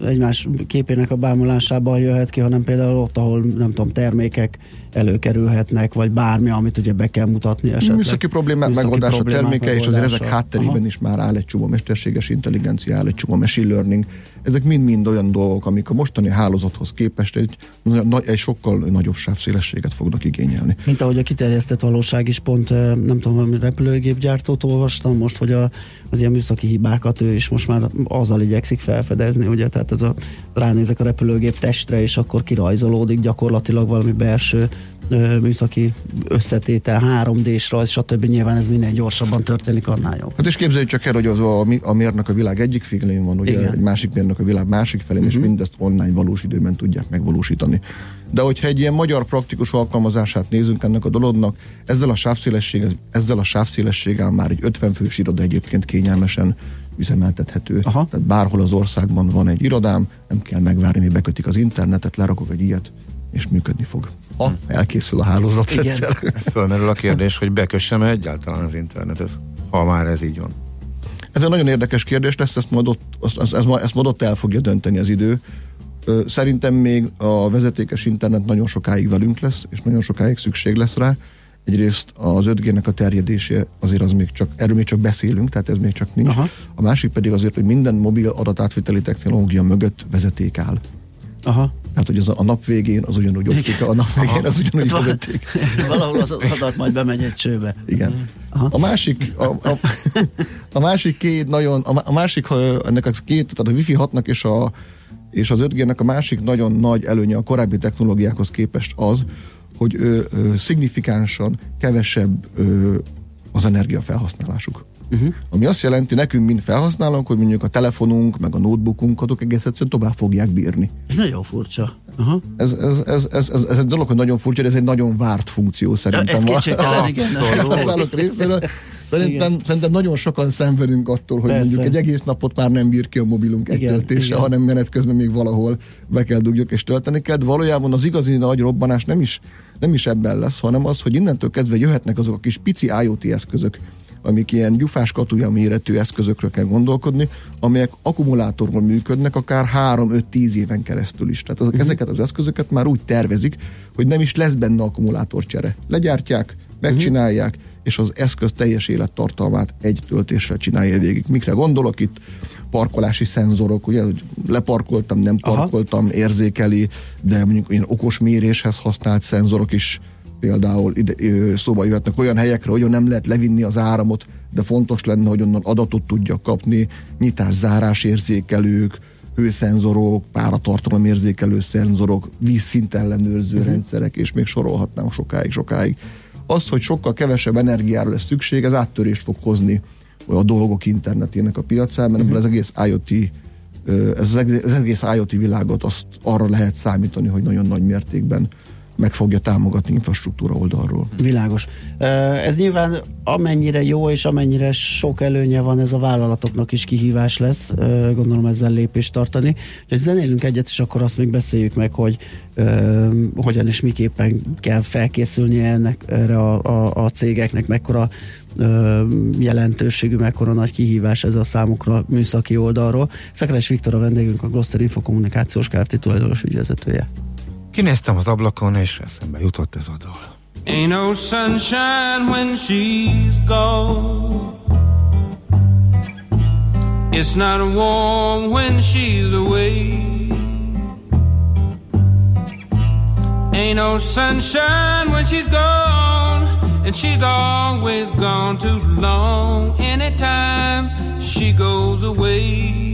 egymás képének a bámulásában jöhet ki, hanem például ott, ahol nem tudom, termékek előkerülhetnek, vagy bármi, amit ugye be kell mutatni esetleg. Műszaki problémák Műszaki megoldása, problémák terméke, és azért ezek megoldása. hátterében Aha. is már áll egy csomó mesterséges intelligencia, áll egy csomó machine learning. Ezek mind-mind olyan dolgok, amik a mostani hálózathoz képest egy, nagy- egy sokkal nagyobb sávszélességet fognak igényelni. Mint ahogy a kiterjesztett valóság is pont, nem tudom, repülőgépgyártót olvastam most, hogy a, az ilyen műszaki hibákat ő is most már azzal igyekszik felfedezni, ugye, tehát ez a, ránézek a repülőgép testre, és akkor kirajzolódik gyakorlatilag valami belső műszaki összetétel, 3D-s rajz, stb. Nyilván ez minél gyorsabban történik, annál jobb. Hát és képzeljük csak el, hogy az a, mi- a mérnök a világ egyik felén van, ugye Igen. egy másik mérnök a világ másik felén, uh-huh. és mindezt online valós időben tudják megvalósítani. De hogyha egy ilyen magyar praktikus alkalmazását nézünk ennek a dolognak, ezzel a sávszélességgel, ezzel a sávszélességgel már egy 50 fős iroda egyébként kényelmesen üzemeltethető. Aha. Tehát bárhol az országban van egy irodám, nem kell megvárni, míg bekötik az internetet, lerakok egy ilyet, és működni fog. Ha elkészül a hálózat Igen. egyszer. Fölmerül a kérdés, hogy bekössem -e egyáltalán az internetet, ha már ez így van. Ez egy nagyon érdekes kérdés lesz, ezt majd ott, ezt, ma- ezt majd ott el fogja dönteni az idő. Szerintem még a vezetékes internet nagyon sokáig velünk lesz, és nagyon sokáig szükség lesz rá. Egyrészt az 5G-nek a terjedése azért az még csak, erről még csak beszélünk, tehát ez még csak nincs. Aha. A másik pedig azért, hogy minden mobil adatátviteli technológia mögött vezeték áll. Aha. Tehát, hogy az a, a nap végén az ugyanúgy optika, a nap végén az ugyanúgy Hát vezeték. Valahol az adat majd bemegy egy csőbe. Igen. A másik, a, a, a másik két nagyon, a, a másik, ha ennek a két, tehát a Wi-Fi 6-nak és, a, és az 5G-nek a másik nagyon nagy előnye a korábbi technológiákhoz képest az, hogy ö, ö, szignifikánsan kevesebb ö, az energiafelhasználásuk. Uh-huh. Ami azt jelenti nekünk, mint felhasználók, hogy mondjuk a telefonunk, meg a notebookunk, azok egész egyszerűen tovább fogják bírni. Ez nagyon furcsa. Aha. Ez, ez, ez, ez, ez, ez egy dolog, hogy nagyon furcsa, de ez egy nagyon várt funkció szerintem. ez kétségtelen, igen. Felhasználók részéről. Szerintem, szerintem nagyon sokan szenvedünk attól, hogy Persze. mondjuk egy egész napot már nem bír ki a mobilunk egy Igen, töltése, igen. hanem menet közben még valahol be kell dugjuk és tölteni kell. De valójában az igazi nagy robbanás nem is, nem is ebben lesz, hanem az, hogy innentől kezdve jöhetnek azok a kis pici IoT eszközök, amik ilyen gyufás katúja méretű eszközökről kell gondolkodni, amelyek akkumulátorról működnek akár 3-5-10 éven keresztül is. Tehát azok, uh-huh. ezeket az eszközöket már úgy tervezik, hogy nem is lesz benne akkumulátorcsere. Legyártják, megcsinálják, uh-huh. és az eszköz teljes élettartalmát egy töltéssel csinálja végig. Mikre gondolok itt? Parkolási szenzorok, ugye, hogy leparkoltam, nem Aha. parkoltam, érzékeli, de mondjuk ilyen okos méréshez használt szenzorok is például ide, ö, szóba jöhetnek olyan helyekre, hogy nem lehet levinni az áramot, de fontos lenne, hogy onnan adatot tudja kapni, nyitás-zárás érzékelők, hőszenzorok, páratartalom érzékelő szenzorok, vízszint ellenőrző uh-huh. rendszerek, és még sorolhatnám sokáig, sokáig. Az, hogy sokkal kevesebb energiára lesz szükség, ez áttörést fog hozni a dolgok internetének a piacán, mert uh-huh. az egész IoT ez az egész, az egész IoT világot azt arra lehet számítani, hogy nagyon nagy mértékben meg fogja támogatni infrastruktúra oldalról. Világos. Ez nyilván amennyire jó és amennyire sok előnye van, ez a vállalatoknak is kihívás lesz, gondolom ezzel lépést tartani. Úgyhogy zenélünk egyet, és akkor azt még beszéljük meg, hogy hogyan és miképpen kell felkészülni ennek, erre a, a, a cégeknek, mekkora jelentőségű, mekkora nagy kihívás ez a számukra műszaki oldalról. Szekeres Viktor a vendégünk, a Gloster Infokommunikációs Kft. tulajdonos ügyvezetője. Kinéztem az ablakon, és eszembe jutott ez a dal. Ain't no sunshine when she's gone. It's not warm when she's away. Ain't no sunshine when she's gone, and she's always gone too long. Anytime she goes away.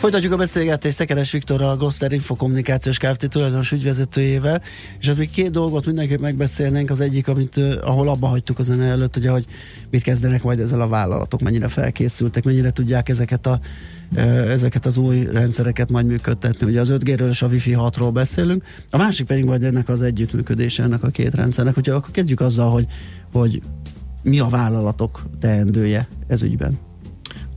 Folytatjuk a beszélgetést Szekeres Viktorral, a Gloster Infokommunikációs Kft. tulajdonos ügyvezetőjével, és hát még két dolgot mindenképp megbeszélnénk. Az egyik, amit, ahol abba hagytuk a zene előtt, ugye, hogy mit kezdenek majd ezzel a vállalatok, mennyire felkészültek, mennyire tudják ezeket, a, ezeket az új rendszereket majd működtetni. Ugye az 5G-ről és a Wi-Fi 6-ról beszélünk, a másik pedig majd ennek az együttműködése ennek a két rendszernek. Hogyha akkor kezdjük azzal, hogy, hogy mi a vállalatok teendője ez ügyben.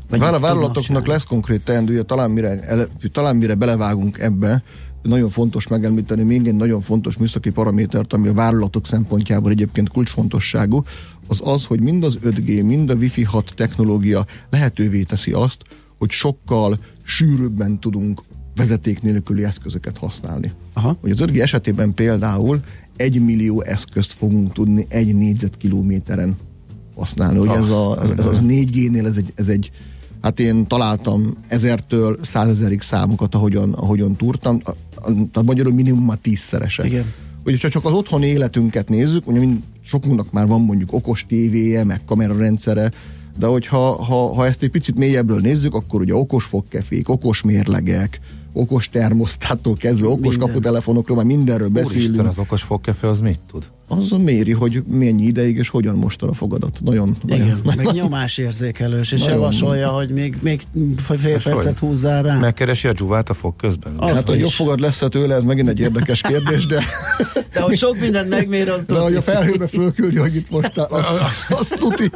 A mit vállalatoknak tudnak lesz konkrét teendője, talán mire, ele, talán mire belevágunk ebbe, nagyon fontos megemlíteni még egy nagyon fontos műszaki paramétert, ami a vállalatok szempontjából egyébként kulcsfontosságú, az az, hogy mind az 5G, mind a Wi-Fi 6 technológia lehetővé teszi azt, hogy sokkal sűrűbben tudunk vezeték nélküli eszközöket használni. Aha. Hogy az 5G esetében például egy millió eszközt fogunk tudni egy négyzetkilométeren használni. Ugye ez, a, ez, ez az 4G-nél ez egy, ez egy hát én találtam ezertől százezerig számokat, ahogyan, ahogyan túrtam, a magyarul minimum a tízszerese. Igen. Ugye ha csak az otthoni életünket nézzük, ugye mind, sokunknak már van mondjuk okos tévéje, meg kamerarendszere, de hogyha ha, ha ezt egy picit mélyebbről nézzük, akkor ugye okos fogkefék, okos mérlegek, okos termosztától kezdve, okos Minden. kaputelefonokról, már mindenről beszélünk. Úristen, az okos fogkefe az mit tud? Az méri, hogy mennyi ideig és hogyan mostan a fogadat. Nagyon, Igen, nagyon, meg nyomásérzékelős, és Nagyon. javasolja, hogy még, még fél Most percet húzzál rá. Megkeresi a dzsuvát a fog közben? Az Hát, hogy jobb fogad lesz tőle, ez megint egy érdekes kérdés, de, De hogy sok mindent megmér, az de hogy a felhőbe fölküldi, hogy itt most azt, azt tuti.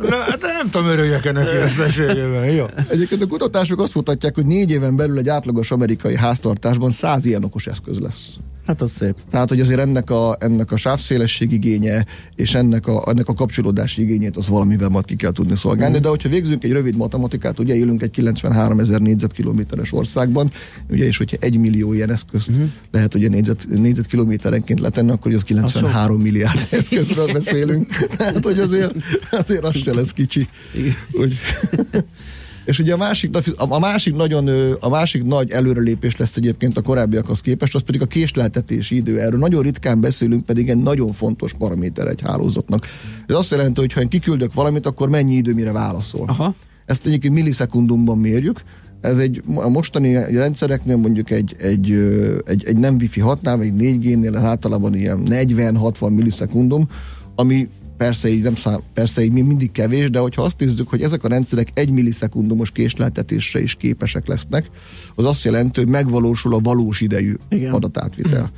Na, de nem tudom, örüljek ennek összességében, jó? Egyébként a kutatások azt mutatják, hogy négy éven belül egy átlagos amerikai háztartásban száz ilyen okos eszköz lesz. Hát az szép. Tehát, hogy azért ennek a, ennek a sávszélesség igénye és ennek a, ennek a kapcsolódási igényét az valamivel majd ki kell tudni szolgálni. Mm. De hogyha végzünk egy rövid matematikát, ugye élünk egy 93 ezer négyzetkilométeres országban, ugye, és hogyha egy millió ilyen eszközt mm. lehet, hogy a négyzet, négyzetkilométerenként letenni, akkor az 93 milliárd eszközről beszélünk. Tehát, hogy azért, azért az se lesz kicsi. Úgy. És ugye a másik, a másik nagyon, a másik nagy előrelépés lesz egyébként a korábbiakhoz képest, az pedig a késleltetési idő. Erről nagyon ritkán beszélünk, pedig egy nagyon fontos paraméter egy hálózatnak. Ez azt jelenti, hogy ha én kiküldök valamit, akkor mennyi idő mire válaszol. Aha. Ezt egyébként millisekundumban mérjük. Ez egy a mostani rendszereknél mondjuk egy, egy, egy, egy nem Wi-Fi 6-nál, vagy egy 4G-nél ez általában ilyen 40-60 millisekundum, ami persze így, nem szám, persze így mi- mindig kevés, de hogyha azt nézzük, hogy ezek a rendszerek egy millisekundumos késleltetésre is képesek lesznek, az azt jelenti, hogy megvalósul a valós idejű Igen. adatátvitel.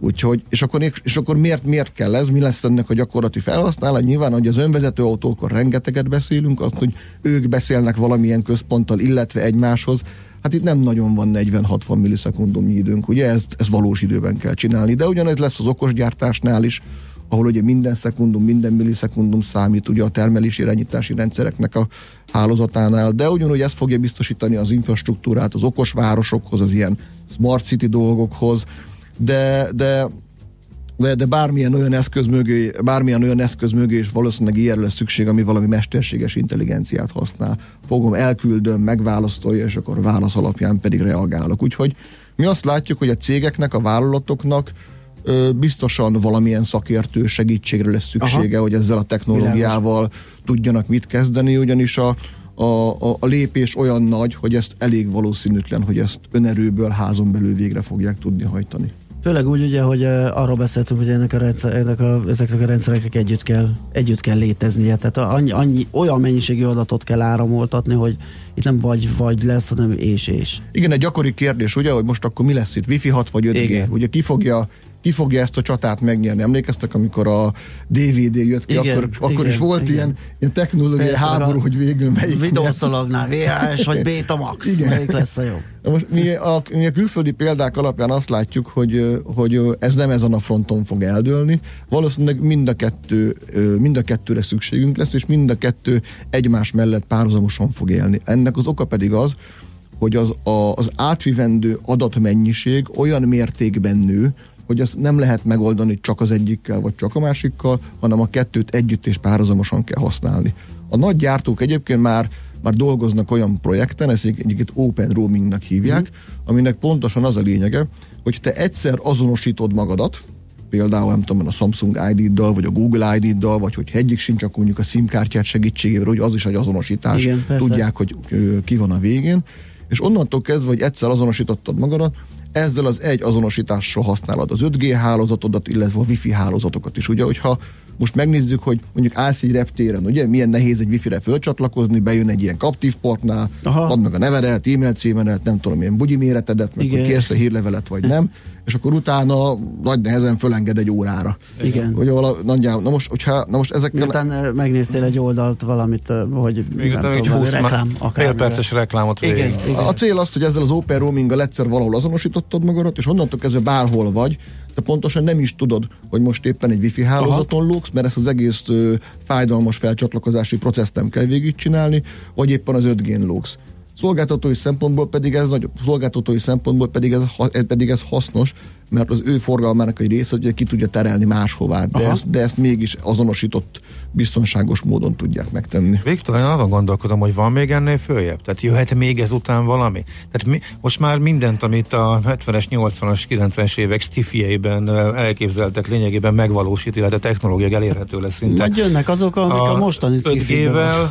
Úgyhogy, és akkor, és akkor miért, miért kell ez, mi lesz ennek a gyakorlati felhasználat? Nyilván, hogy az önvezető autókon rengeteget beszélünk, azt, hogy ők beszélnek valamilyen központtal, illetve egymáshoz, hát itt nem nagyon van 40-60 millisekundumnyi időnk, ugye ezt, ezt valós időben kell csinálni, de ugyanez lesz az okosgyártásnál is, ahol ugye minden szekundum, minden millisekundum számít ugye a termelési irányítási rendszereknek a hálózatánál, de ugyanúgy ezt fogja biztosítani az infrastruktúrát az okos városokhoz, az ilyen smart city dolgokhoz, de, de de, de bármilyen olyan eszköz mögé, bármilyen olyan eszköz mögé is valószínűleg ilyenre lesz szükség, ami valami mesterséges intelligenciát használ. Fogom, elküldöm, megválasztolja, és akkor válasz alapján pedig reagálok. Úgyhogy mi azt látjuk, hogy a cégeknek, a vállalatoknak biztosan valamilyen szakértő segítségre lesz szüksége, Aha. hogy ezzel a technológiával tudjanak mit kezdeni, ugyanis a, a, a, a lépés olyan nagy, hogy ezt elég valószínűtlen, hogy ezt önerőből házon belül végre fogják tudni hajtani. Főleg úgy ugye, hogy uh, arról beszéltünk, hogy ennek a rendszer, ennek a, ezeknek a rendszereknek együtt kell, együtt kell léteznie. Tehát annyi, annyi, olyan mennyiségű adatot kell áramoltatni, hogy itt nem vagy, vagy lesz, hanem és és. Igen, egy gyakori kérdés, ugye, hogy most akkor mi lesz itt, Wi-Fi 6 vagy 5G? Igen. Ugye ki fogja ki fogja ezt a csatát megnyerni. Emlékeztek, amikor a DVD jött ki, Igen, akkor, akkor igen, is volt igen. ilyen, ilyen technológiai Persze, háború, hogy végül melyik. Videószalagnál VHS vagy Betamax, Igen. melyik lesz a? Na Most mi a, mi a külföldi példák alapján azt látjuk, hogy, hogy ez nem ezen a fronton fog eldőlni. Valószínűleg mind a, kettő, mind a kettőre szükségünk lesz, és mind a kettő egymás mellett párhuzamosan fog élni. Ennek az oka pedig az, hogy az, a, az átvivendő adatmennyiség olyan mértékben nő, hogy azt nem lehet megoldani csak az egyikkel, vagy csak a másikkal, hanem a kettőt együtt és párhuzamosan kell használni. A nagy gyártók egyébként már már dolgoznak olyan projekten, ezt egy- egyiket open roamingnak hívják, mm. aminek pontosan az a lényege, hogy te egyszer azonosítod magadat, például nem tudom, a Samsung ID-dal, vagy a Google ID-dal, vagy hogy egyik sincs, akkor mondjuk a SIM kártyát segítségével, hogy az is egy azonosítás, Igen, persze. tudják, hogy ki van a végén, és onnantól kezdve, hogy egyszer azonosítottad magadat, ezzel az egy azonosítással használod az 5G hálózatodat, illetve a Wi-Fi hálózatokat is. Ugye, hogyha most megnézzük, hogy mondjuk állsz egy reptéren, ugye, milyen nehéz egy Wi-Fi-re fölcsatlakozni, bejön egy ilyen kaptív portnál, Aha. add meg a nevedet, e-mail címedet, nem tudom, milyen bugyi méretedet, meg hogy kérsz a hírlevelet, vagy nem, és akkor utána nagy nehezen fölenged egy órára. Igen. Hogy vala, nagyjából, na most, hogyha, na most ezekkel... Miután ö, megnéztél egy oldalt valamit, hogy Még nem utána egy tudom, 20 reklám, fél akár perces reklámot Igen, igen. A cél az, hogy ezzel az open roaminggal egyszer valahol azonosítottad magadat, és onnantól kezdve bárhol vagy, de pontosan nem is tudod, hogy most éppen egy wifi hálózaton lógsz, mert ezt az egész ö, fájdalmas felcsatlakozási processzt nem kell végigcsinálni, vagy éppen az 5G-n lógsz. Szolgáltatói szempontból pedig ez nagy, szolgáltatói szempontból pedig ez, ha- pedig ez hasznos, mert az ő forgalmának egy része, hogy ki tudja terelni máshová, de Aha. ezt, de ezt mégis azonosított, biztonságos módon tudják megtenni. Viktor, én azon gondolkodom, hogy van még ennél följebb? Tehát jöhet még ezután valami? Tehát mi, most már mindent, amit a 70-es, 80-as, 90-es évek sci-fi-eiben elképzeltek, lényegében megvalósít, illetve technológiák elérhető lesz szinte. Majd jönnek azok, amik a, mostani sci-fi-ben 5G-vel,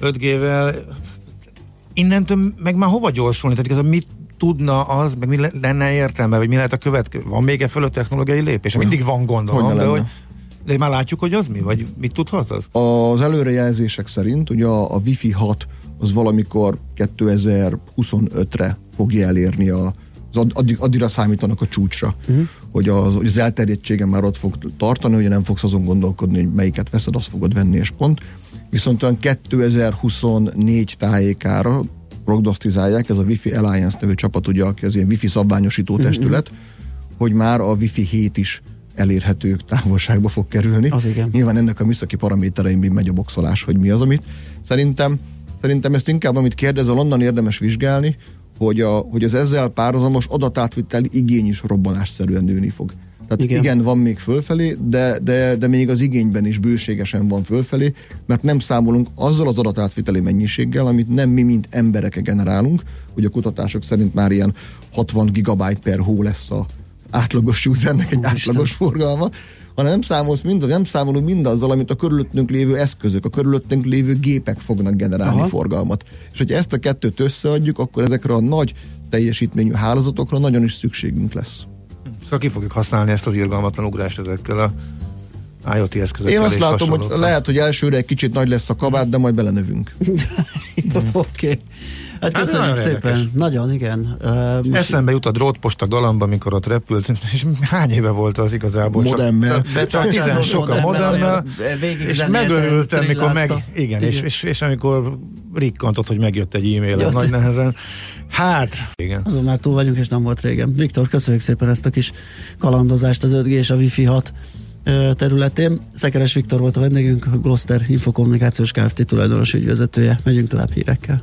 5G-vel innentől meg már hova gyorsulni? Tehát ez a mit tudna az, meg mi le- lenne értelme, vagy mi lehet a következő? Van még e fölött technológiai lépés? Mindig van gondolom, Hogyne de, hogy, de már látjuk, hogy az mi? Vagy mit tudhat az? Az előrejelzések szerint ugye a, a Wi-Fi 6 az valamikor 2025-re fogja elérni a az ad- addig, addigra számítanak a csúcsra, uh-huh. hogy, az, hogy az elterjedtségen már ott fog tartani, hogy nem fogsz azon gondolkodni, hogy melyiket veszed, azt fogod venni, és pont. Viszont olyan 2024 tájékára prognosztizálják, ez a Wi-Fi Alliance nevű csapat, ugye, aki az ilyen Wi-Fi szabványosító testület, hogy már a Wi-Fi 7 is elérhető távolságba fog kerülni. Az igen. Nyilván ennek a műszaki paraméterein megy a boxolás, hogy mi az, amit. Szerintem, szerintem ezt inkább, amit kérdezel, onnan érdemes vizsgálni, hogy, a, hogy az ezzel párhuzamos adatátviteli igény is robbanásszerűen nőni fog. Tehát Igen. igen, van még fölfelé, de, de, de még az igényben is bőségesen van fölfelé, mert nem számolunk azzal az adatátviteli mennyiséggel, amit nem mi, mint emberek generálunk, hogy a kutatások szerint már ilyen 60 gigabyte per hó lesz a átlagos usernek egy átlagos forgalma, hanem nem számolsz mind, nem számolunk mindazzal, amit a körülöttünk lévő eszközök, a körülöttünk lévő gépek fognak generálni Aha. Forgalmat. És hogyha ezt a kettőt összeadjuk, akkor ezekre a nagy teljesítményű hálózatokra nagyon is szükségünk lesz. Szóval ki fogjuk használni ezt az irgalmatlan ugrást ezekkel a IoT eszközökkel. Én azt látom, hogy lehet, hogy elsőre egy kicsit nagy lesz a kabát, de majd belenövünk. Oké. Okay. Hát Hát köszönjük nagyon szépen. érdekes. Nagyon, igen. Uh, most Eszembe jut a drótposta galamba, amikor ott repült, és hány éve volt az igazából? Modemmel. Csak, csak tizen sok a modemmel, és megörültem, mikor meg, igen, és, és, és amikor rikkantott, hogy megjött egy e-mail, Jött. nagy nehezen. Hát, igen. Azon már túl vagyunk, és nem volt régen. Viktor, köszönjük szépen ezt a kis kalandozást az 5G és a Wi-Fi 6 ö, területén. Szekeres Viktor volt a vendégünk, a Gloster Infokommunikációs Kft. tulajdonos ügyvezetője. Megyünk tovább hírekkel.